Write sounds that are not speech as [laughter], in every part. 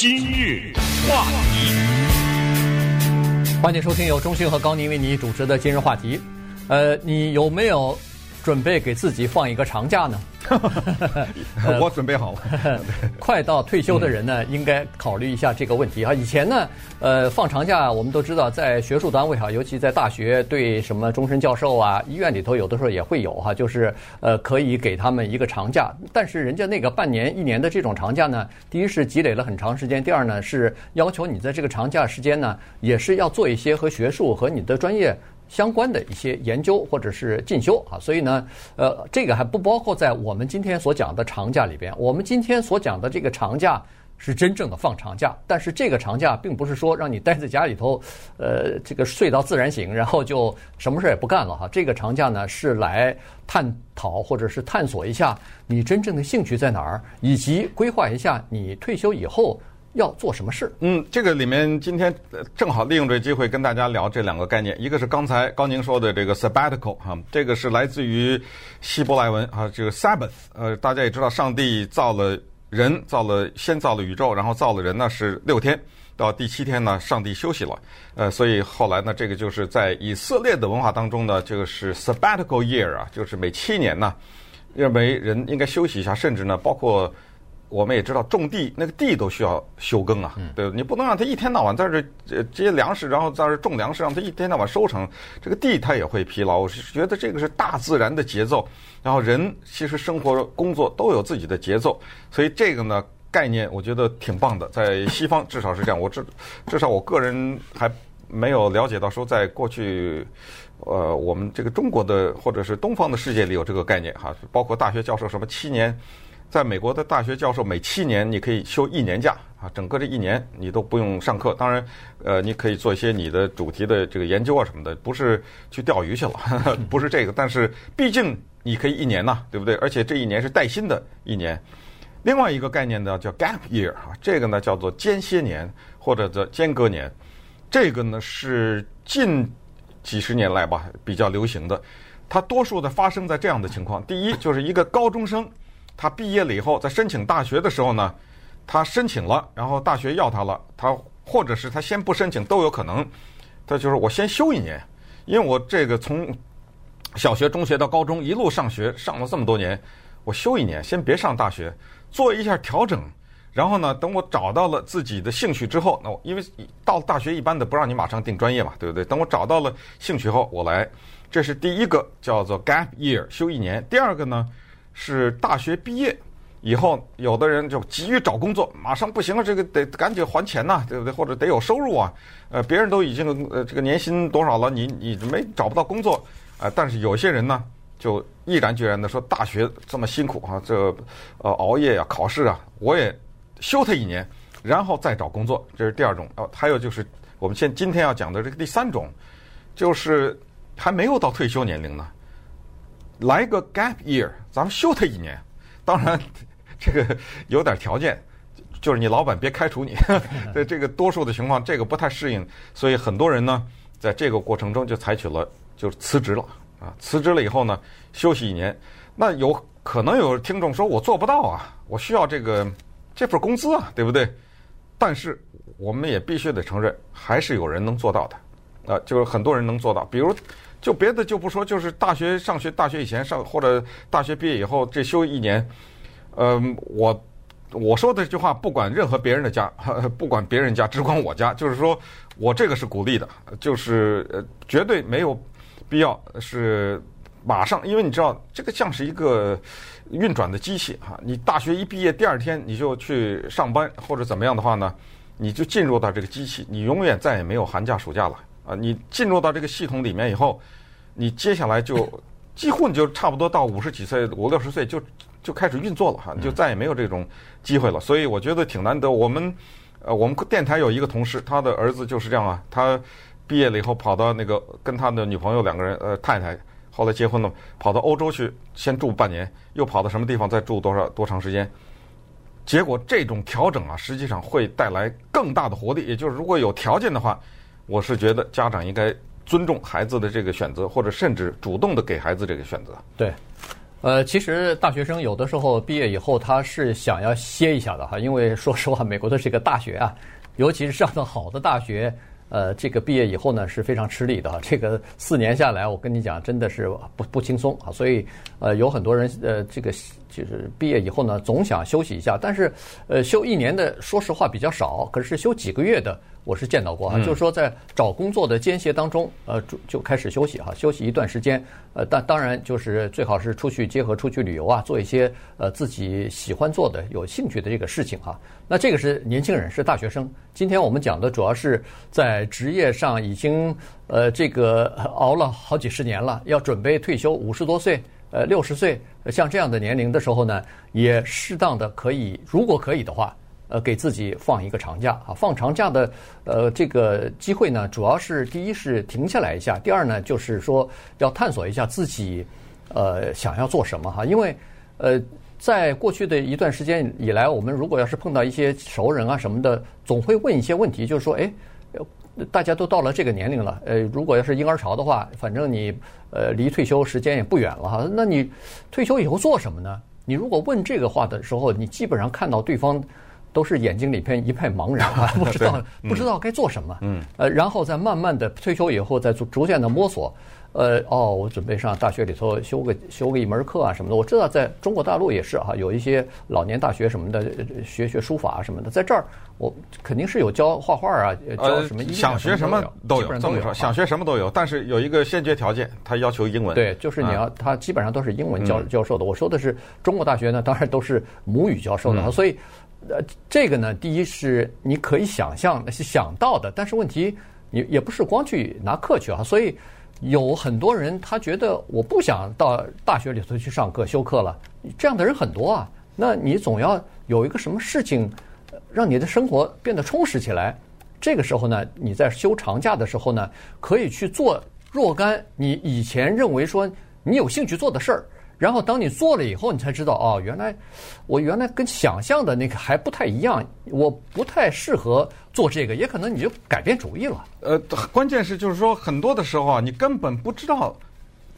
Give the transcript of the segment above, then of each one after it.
今日话题，欢迎收听由中讯和高宁为你主持的今日话题。呃，你有没有准备给自己放一个长假呢？[laughs] 我准备好了。[laughs] 快到退休的人呢，应该考虑一下这个问题啊。以前呢，呃，放长假我们都知道，在学术单位哈，尤其在大学，对什么终身教授啊，医院里头有的时候也会有哈，就是呃，可以给他们一个长假。但是人家那个半年、一年的这种长假呢，第一是积累了很长时间，第二呢是要求你在这个长假时间呢，也是要做一些和学术和你的专业。相关的一些研究或者是进修啊，所以呢，呃，这个还不包括在我们今天所讲的长假里边。我们今天所讲的这个长假是真正的放长假，但是这个长假并不是说让你待在家里头，呃，这个睡到自然醒，然后就什么事也不干了哈。这个长假呢是来探讨或者是探索一下你真正的兴趣在哪儿，以及规划一下你退休以后。要做什么事？嗯，这个里面今天正好利用这机会跟大家聊这两个概念，一个是刚才高宁说的这个 sabbatical 哈，这个是来自于希伯来文啊，这个 Sabbath，呃，大家也知道，上帝造了人，造了先造了宇宙，然后造了人呢是六天，到第七天呢，上帝休息了，呃，所以后来呢，这个就是在以色列的文化当中呢，这个是 sabbatical year 啊，就是每七年呢，认为人应该休息一下，甚至呢，包括。我们也知道种地那个地都需要休耕啊，对，你不能让它一天到晚在这呃接粮食，然后在这种粮食，让它一天到晚收成，这个地它也会疲劳。我是觉得这个是大自然的节奏，然后人其实生活工作都有自己的节奏，所以这个呢概念我觉得挺棒的，在西方至少是这样。我至至少我个人还没有了解到说在过去，呃，我们这个中国的或者是东方的世界里有这个概念哈，包括大学教授什么七年。在美国的大学教授每七年你可以休一年假啊，整个这一年你都不用上课。当然，呃，你可以做一些你的主题的这个研究啊什么的，不是去钓鱼去了，呵 [laughs] 呵不是这个。但是毕竟你可以一年呐，对不对？而且这一年是带薪的一年。另外一个概念呢叫 gap year 啊，这个呢叫做间歇年或者叫间隔年。这个呢是近几十年来吧比较流行的，它多数的发生在这样的情况：第一，就是一个高中生。他毕业了以后，在申请大学的时候呢，他申请了，然后大学要他了，他或者是他先不申请都有可能。他就是我先休一年，因为我这个从小学、中学到高中一路上学上了这么多年，我休一年，先别上大学，做一下调整。然后呢，等我找到了自己的兴趣之后，那我因为到大学一般的不让你马上定专业嘛，对不对？等我找到了兴趣后，我来。这是第一个叫做 gap year，休一年。第二个呢？是大学毕业以后，有的人就急于找工作，马上不行了，这个得赶紧还钱呐，对不对？或者得有收入啊，呃，别人都已经呃这个年薪多少了，你你没找不到工作啊，但是有些人呢，就毅然决然的说，大学这么辛苦啊，这呃熬夜呀，考试啊，我也休他一年，然后再找工作。这是第二种。哦，还有就是我们现今天要讲的这个第三种，就是还没有到退休年龄呢。来个 gap year，咱们休他一年。当然，这个有点条件，就是你老板别开除你。[laughs] 在这个多数的情况，这个不太适应，所以很多人呢，在这个过程中就采取了就是辞职了啊。辞职了以后呢，休息一年。那有可能有听众说，我做不到啊，我需要这个这份工资啊，对不对？但是我们也必须得承认，还是有人能做到的啊，就是很多人能做到，比如。就别的就不说，就是大学上学，大学以前上或者大学毕业以后这休一年，嗯，我我说的这句话不管任何别人的家，[laughs] 不管别人家，只管我家，就是说我这个是鼓励的，就是绝对没有必要是马上，因为你知道这个像是一个运转的机器哈，你大学一毕业第二天你就去上班或者怎么样的话呢，你就进入到这个机器，你永远再也没有寒假暑假了。啊，你进入到这个系统里面以后，你接下来就 [laughs] 几乎你就差不多到五十几岁、五六十岁就就开始运作了哈，你就再也没有这种机会了。所以我觉得挺难得。我们呃，我们电台有一个同事，他的儿子就是这样啊，他毕业了以后跑到那个跟他的女朋友两个人呃太太后来结婚了，跑到欧洲去先住半年，又跑到什么地方再住多少多长时间。结果这种调整啊，实际上会带来更大的活力。也就是如果有条件的话。我是觉得家长应该尊重孩子的这个选择，或者甚至主动的给孩子这个选择。对，呃，其实大学生有的时候毕业以后，他是想要歇一下的哈，因为说实话，美国的这个大学啊，尤其是上的好的大学。呃，这个毕业以后呢是非常吃力的。这个四年下来，我跟你讲，真的是不不轻松啊。所以，呃，有很多人呃，这个就是毕业以后呢，总想休息一下。但是，呃，休一年的，说实话比较少。可是休几个月的，我是见到过啊。就是说，在找工作的间歇当中，呃，就就开始休息哈，休息一段时间。呃，但当然就是最好是出去结合出去旅游啊，做一些呃自己喜欢做的、有兴趣的这个事情哈。那这个是年轻人，是大学生。今天我们讲的主要是在职业上已经呃这个熬了好几十年了，要准备退休，五十多岁、呃六十岁，像这样的年龄的时候呢，也适当的可以，如果可以的话，呃给自己放一个长假啊。放长假的呃这个机会呢，主要是第一是停下来一下，第二呢就是说要探索一下自己呃想要做什么哈，因为呃。在过去的一段时间以来，我们如果要是碰到一些熟人啊什么的，总会问一些问题，就是说，哎，大家都到了这个年龄了，呃，如果要是婴儿潮的话，反正你呃离退休时间也不远了哈，那你退休以后做什么呢？你如果问这个话的时候，你基本上看到对方都是眼睛里边一派茫然啊，[laughs] 不知道不知道该做什么，嗯，呃，然后再慢慢的退休以后，再逐逐渐的摸索。呃哦，我准备上大学里头修个修个一门课啊什么的。我知道在中国大陆也是哈，有一些老年大学什么的，学学书法啊什么的。在这儿我肯定是有教画画啊，教什么音乐，想学什么都有，这么说，想学什么都有。但是有一个先决条件，他要求英文。对，就是你要，他基本上都是英文教教授的。我说的是中国大学呢，当然都是母语教授的。所以呃，这个呢，第一是你可以想象是想到的，但是问题你也不是光去拿课去啊，所以。有很多人，他觉得我不想到大学里头去上课修课了，这样的人很多啊。那你总要有一个什么事情，让你的生活变得充实起来。这个时候呢，你在休长假的时候呢，可以去做若干你以前认为说你有兴趣做的事儿。然后当你做了以后，你才知道哦，原来我原来跟想象的那个还不太一样，我不太适合做这个，也可能你就改变主意了。呃，关键是就是说，很多的时候啊，你根本不知道，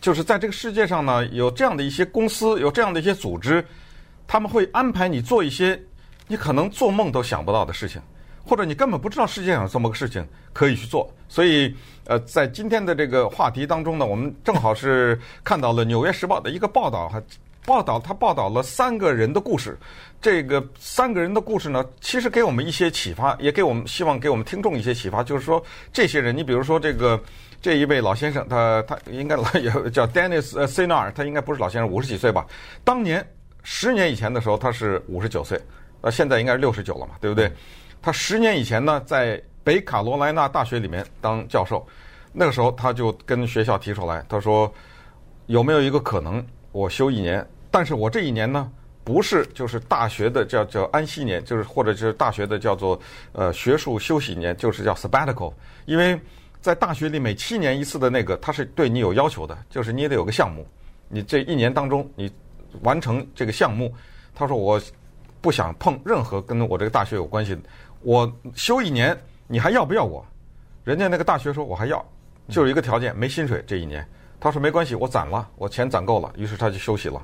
就是在这个世界上呢，有这样的一些公司，有这样的一些组织，他们会安排你做一些你可能做梦都想不到的事情。或者你根本不知道世界上有这么个事情可以去做，所以呃，在今天的这个话题当中呢，我们正好是看到了《纽约时报》的一个报道，哈，报道他报道了三个人的故事。这个三个人的故事呢，其实给我们一些启发，也给我们希望给我们听众一些启发，就是说这些人，你比如说这个这一位老先生，他他应该也叫 Dennis Sinar，他应该不是老先生，五十几岁吧？当年十年以前的时候，他是五十九岁，呃，现在应该是六十九了嘛，对不对？他十年以前呢，在北卡罗来纳大学里面当教授，那个时候他就跟学校提出来，他说有没有一个可能，我休一年，但是我这一年呢，不是就是大学的叫叫安息年，就是或者就是大学的叫做呃学术休息年，就是叫 sabbatical，因为在大学里每七年一次的那个，他是对你有要求的，就是你也得有个项目，你这一年当中你完成这个项目，他说我不想碰任何跟我这个大学有关系的。我休一年，你还要不要我？人家那个大学说我还要，就是一个条件，没薪水这一年。他说没关系，我攒了，我钱攒够了，于是他就休息了。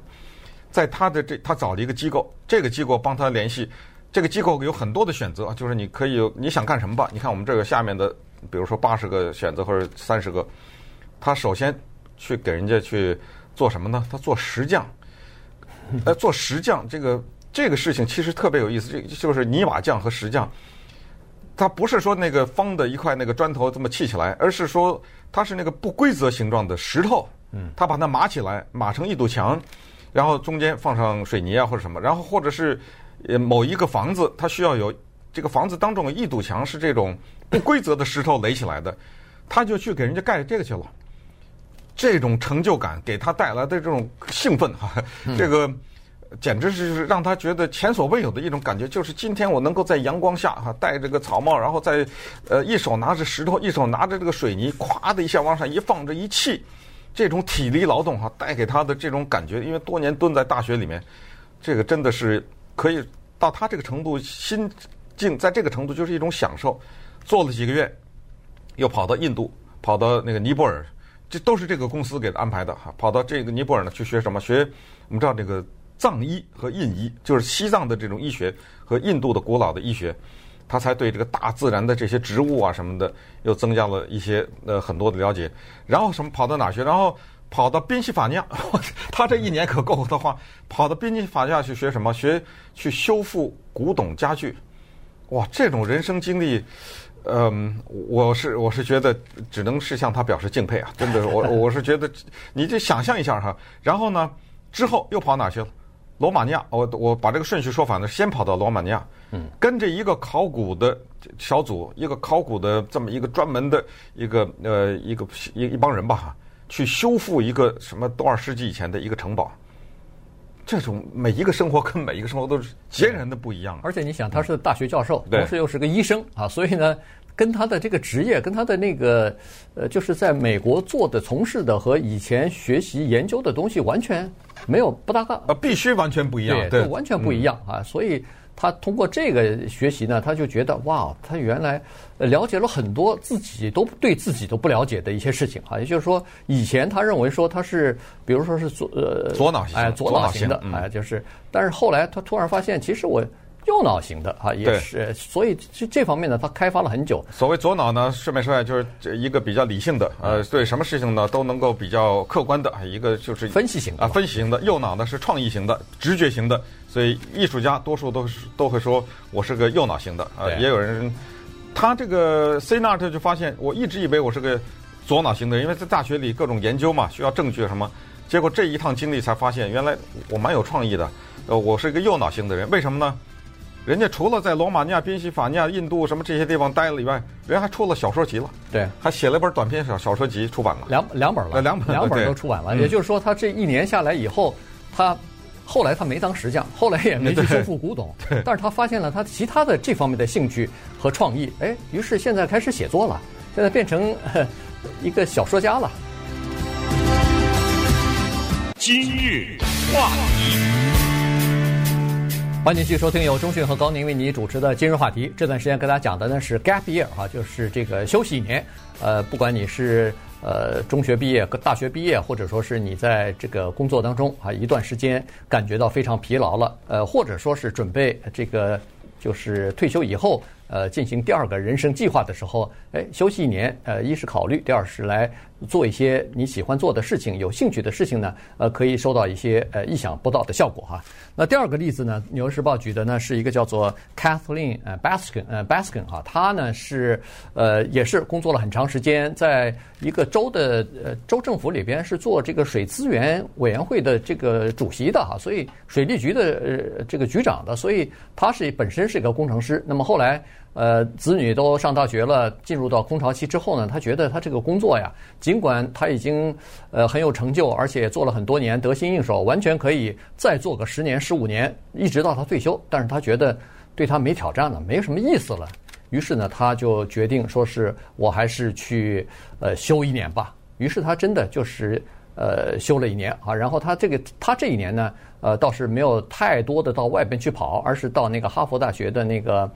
在他的这，他找了一个机构，这个机构帮他联系。这个机构有很多的选择，就是你可以你想干什么吧？你看我们这个下面的，比如说八十个选择或者三十个，他首先去给人家去做什么呢？他做石匠，呃，做石匠这个。这个事情其实特别有意思，这就是泥瓦匠和石匠，他不是说那个方的一块那个砖头这么砌起来，而是说它是那个不规则形状的石头，嗯，他把它码起来，码成一堵墙，然后中间放上水泥啊或者什么，然后或者是呃某一个房子，它需要有这个房子当中有一堵墙是这种不规则的石头垒起来的，他就去给人家盖这个去了，这种成就感给他带来的这种兴奋哈，这个。简直是让他觉得前所未有的一种感觉，就是今天我能够在阳光下哈，戴着个草帽，然后在呃一手拿着石头，一手拿着这个水泥，咵的一下往上一放，这一砌，这种体力劳动哈，带给他的这种感觉，因为多年蹲在大学里面，这个真的是可以到他这个程度，心境在这个程度就是一种享受。做了几个月，又跑到印度，跑到那个尼泊尔。这都是这个公司给他安排的哈，跑到这个尼泊尔呢去学什么？学我们知道这个藏医和印医，就是西藏的这种医学和印度的古老的医学，他才对这个大自然的这些植物啊什么的又增加了一些呃很多的了解。然后什么跑到哪去？然后跑到宾夕法尼亚，[laughs] 他这一年可够的话，跑到宾夕法尼亚去学什么？学去修复古董家具。哇，这种人生经历。嗯，我是我是觉得只能是向他表示敬佩啊！真的，我我是觉得，你就想象一下哈。然后呢，之后又跑哪去了？罗马尼亚。我我把这个顺序说反了，先跑到罗马尼亚，嗯，跟着一个考古的小组，一个考古的这么一个专门的一个呃一个一一帮人吧，去修复一个什么多少世纪以前的一个城堡。这种每一个生活跟每一个生活都是截然的不一样。而且你想，他是大学教授，同时又是个医生啊，所以呢。跟他的这个职业，跟他的那个，呃，就是在美国做的、从事的和以前学习研究的东西完全没有不搭嘎啊，必须完全不一样，对，完全不一样啊。所以他通过这个学习呢，他就觉得哇，他原来了解了很多自己都对自己都不了解的一些事情啊。也就是说，以前他认为说他是，比如说是左呃左脑型，哎，左脑型的，哎，就是，但是后来他突然发现，其实我。右脑型的啊，也是，所以这这方面呢，他开发了很久。所谓左脑呢，顺便说一下，就是这一个比较理性的，呃，对什么事情呢都能够比较客观的，一个就是分析型的啊，分析型的。右脑呢是创意型的、直觉型的，所以艺术家多数都是都会说我是个右脑型的啊。也有人，他这个 Sinnart 就发现，我一直以为我是个左脑型的，因为在大学里各种研究嘛，需要证据什么，结果这一趟经历才发现，原来我蛮有创意的，呃，我是一个右脑型的人，为什么呢？人家除了在罗马尼亚、宾夕法尼亚、印度什么这些地方待了以外，人还出了小说集了。对，还写了一本短篇小小说集，出版了两两本了，两本两本都出版了。也就是说，他这一年下来以后，他后来他没当石匠，后来也没去修复古董，但是他发现了他其他的这方面的兴趣和创意，哎，于是现在开始写作了，现在变成一个小说家了。今日话题。欢迎继续收听由中讯和高宁为你主持的今日话题。这段时间跟大家讲的呢是 gap year 哈，就是这个休息一年。呃，不管你是呃中学毕业、大学毕业，或者说是你在这个工作当中啊一段时间感觉到非常疲劳了，呃，或者说是准备这个就是退休以后。呃，进行第二个人生计划的时候，哎，休息一年，呃，一是考虑，第二是来做一些你喜欢做的事情、有兴趣的事情呢，呃，可以收到一些呃意想不到的效果哈。那第二个例子呢，《纽约时报》举的呢是一个叫做 Kathleen 呃 Baskin 呃 Baskin 哈，她呢是呃也是工作了很长时间，在一个州的呃州政府里边是做这个水资源委员会的这个主席的哈，所以水利局的呃这个局长的，所以他是本身是一个工程师。那么后来。呃，子女都上大学了，进入到空巢期之后呢，他觉得他这个工作呀，尽管他已经呃很有成就，而且做了很多年，得心应手，完全可以再做个十年、十五年，一直到他退休。但是他觉得对他没挑战了，没什么意思了。于是呢，他就决定说是我还是去呃休一年吧。于是他真的就是呃休了一年啊。然后他这个他这一年呢，呃倒是没有太多的到外边去跑，而是到那个哈佛大学的那个。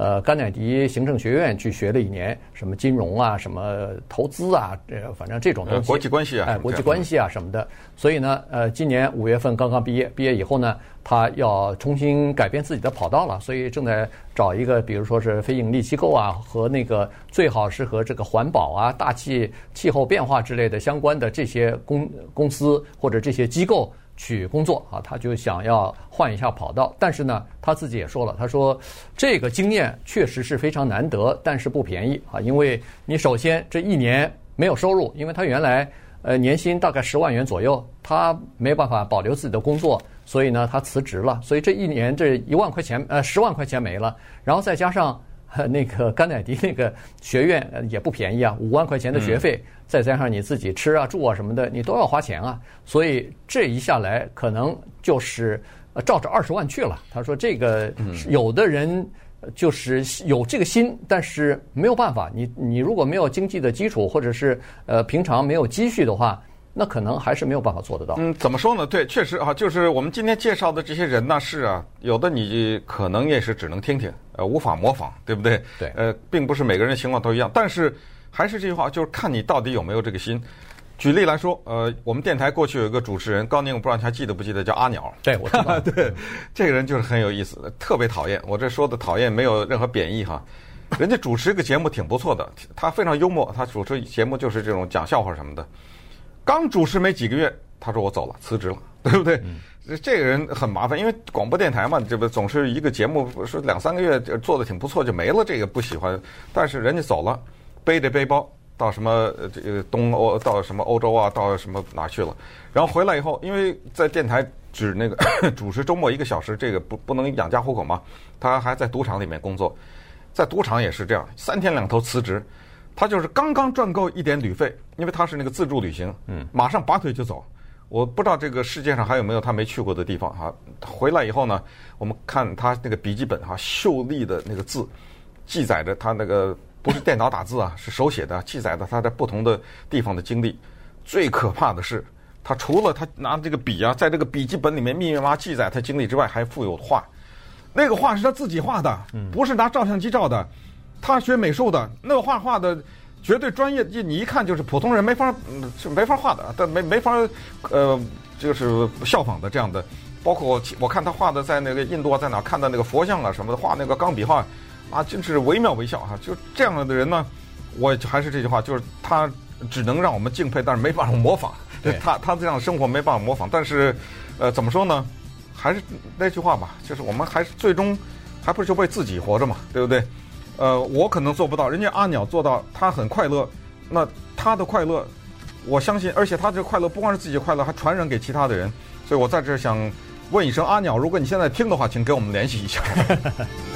呃，甘乃迪行政学院去学了一年，什么金融啊，什么投资啊，这反正这种东西，国际关系啊，哎，国际关系啊什么的。所以呢，呃，今年五月份刚刚毕业，毕业以后呢，他要重新改变自己的跑道了，所以正在找一个，比如说是非盈利机构啊，和那个最好是和这个环保啊、大气气候变化之类的相关的这些公公司或者这些机构。去工作啊，他就想要换一下跑道，但是呢，他自己也说了，他说这个经验确实是非常难得，但是不便宜啊，因为你首先这一年没有收入，因为他原来呃年薪大概十万元左右，他没办法保留自己的工作，所以呢，他辞职了，所以这一年这一万块钱呃十万块钱没了，然后再加上。那个甘乃迪那个学院也不便宜啊，五万块钱的学费，再加上你自己吃啊住啊什么的，你都要花钱啊。所以这一下来，可能就是照着二十万去了。他说：“这个有的人就是有这个心，但是没有办法。你你如果没有经济的基础，或者是呃平常没有积蓄的话。”那可能还是没有办法做得到。嗯，怎么说呢？对，确实啊，就是我们今天介绍的这些人呢，是啊，有的你可能也是只能听听，呃，无法模仿，对不对？对。呃，并不是每个人的情况都一样，但是还是这句话，就是看你到底有没有这个心。举例来说，呃，我们电台过去有一个主持人高宁，我不知道你还记得不记得，叫阿鸟。对，我知道。[laughs] 对，这个人就是很有意思，特别讨厌。我这说的讨厌没有任何贬义哈。人家主持一个节目挺不错的，他非常幽默，他主持节目就是这种讲笑话什么的。刚主持没几个月，他说我走了，辞职了，对不对？嗯、这个人很麻烦，因为广播电台嘛，这不总是一个节目说两三个月做的挺不错就没了，这个不喜欢。但是人家走了，背着背包。到什么这个东欧，到什么欧洲啊，到什么哪去了？然后回来以后，因为在电台只那个 [coughs] 主持周末一个小时，这个不不能养家糊口嘛。他还在赌场里面工作，在赌场也是这样，三天两头辞职。他就是刚刚赚够一点旅费，因为他是那个自助旅行，嗯，马上拔腿就走。我不知道这个世界上还有没有他没去过的地方哈。回来以后呢，我们看他那个笔记本哈，秀丽的那个字，记载着他那个。不是电脑打字啊，[laughs] 是手写的，记载的他在不同的地方的经历。最可怕的是，他除了他拿这个笔啊，在这个笔记本里面密密麻麻记载他经历之外，还附有画。那个画是他自己画的，不是拿照相机照的。他学美术的，那个画画的绝对专业，你一看就是普通人没法，是没法画的，但没没法，呃，就是效仿的这样的。包括我看他画的，在那个印度啊，在哪看到那个佛像啊什么的，画那个钢笔画。啊，真是惟妙惟肖哈！就这样的人呢，我还是这句话，就是他只能让我们敬佩，但是没办法模仿。他他这样的生活没办法模仿，但是，呃，怎么说呢？还是那句话吧，就是我们还是最终还不是就为自己活着嘛，对不对？呃，我可能做不到，人家阿鸟做到，他很快乐。那他的快乐，我相信，而且他这个快乐不光是自己快乐，还传染给其他的人。所以我在这想问一声，阿鸟，如果你现在听的话，请给我们联系一下。[laughs]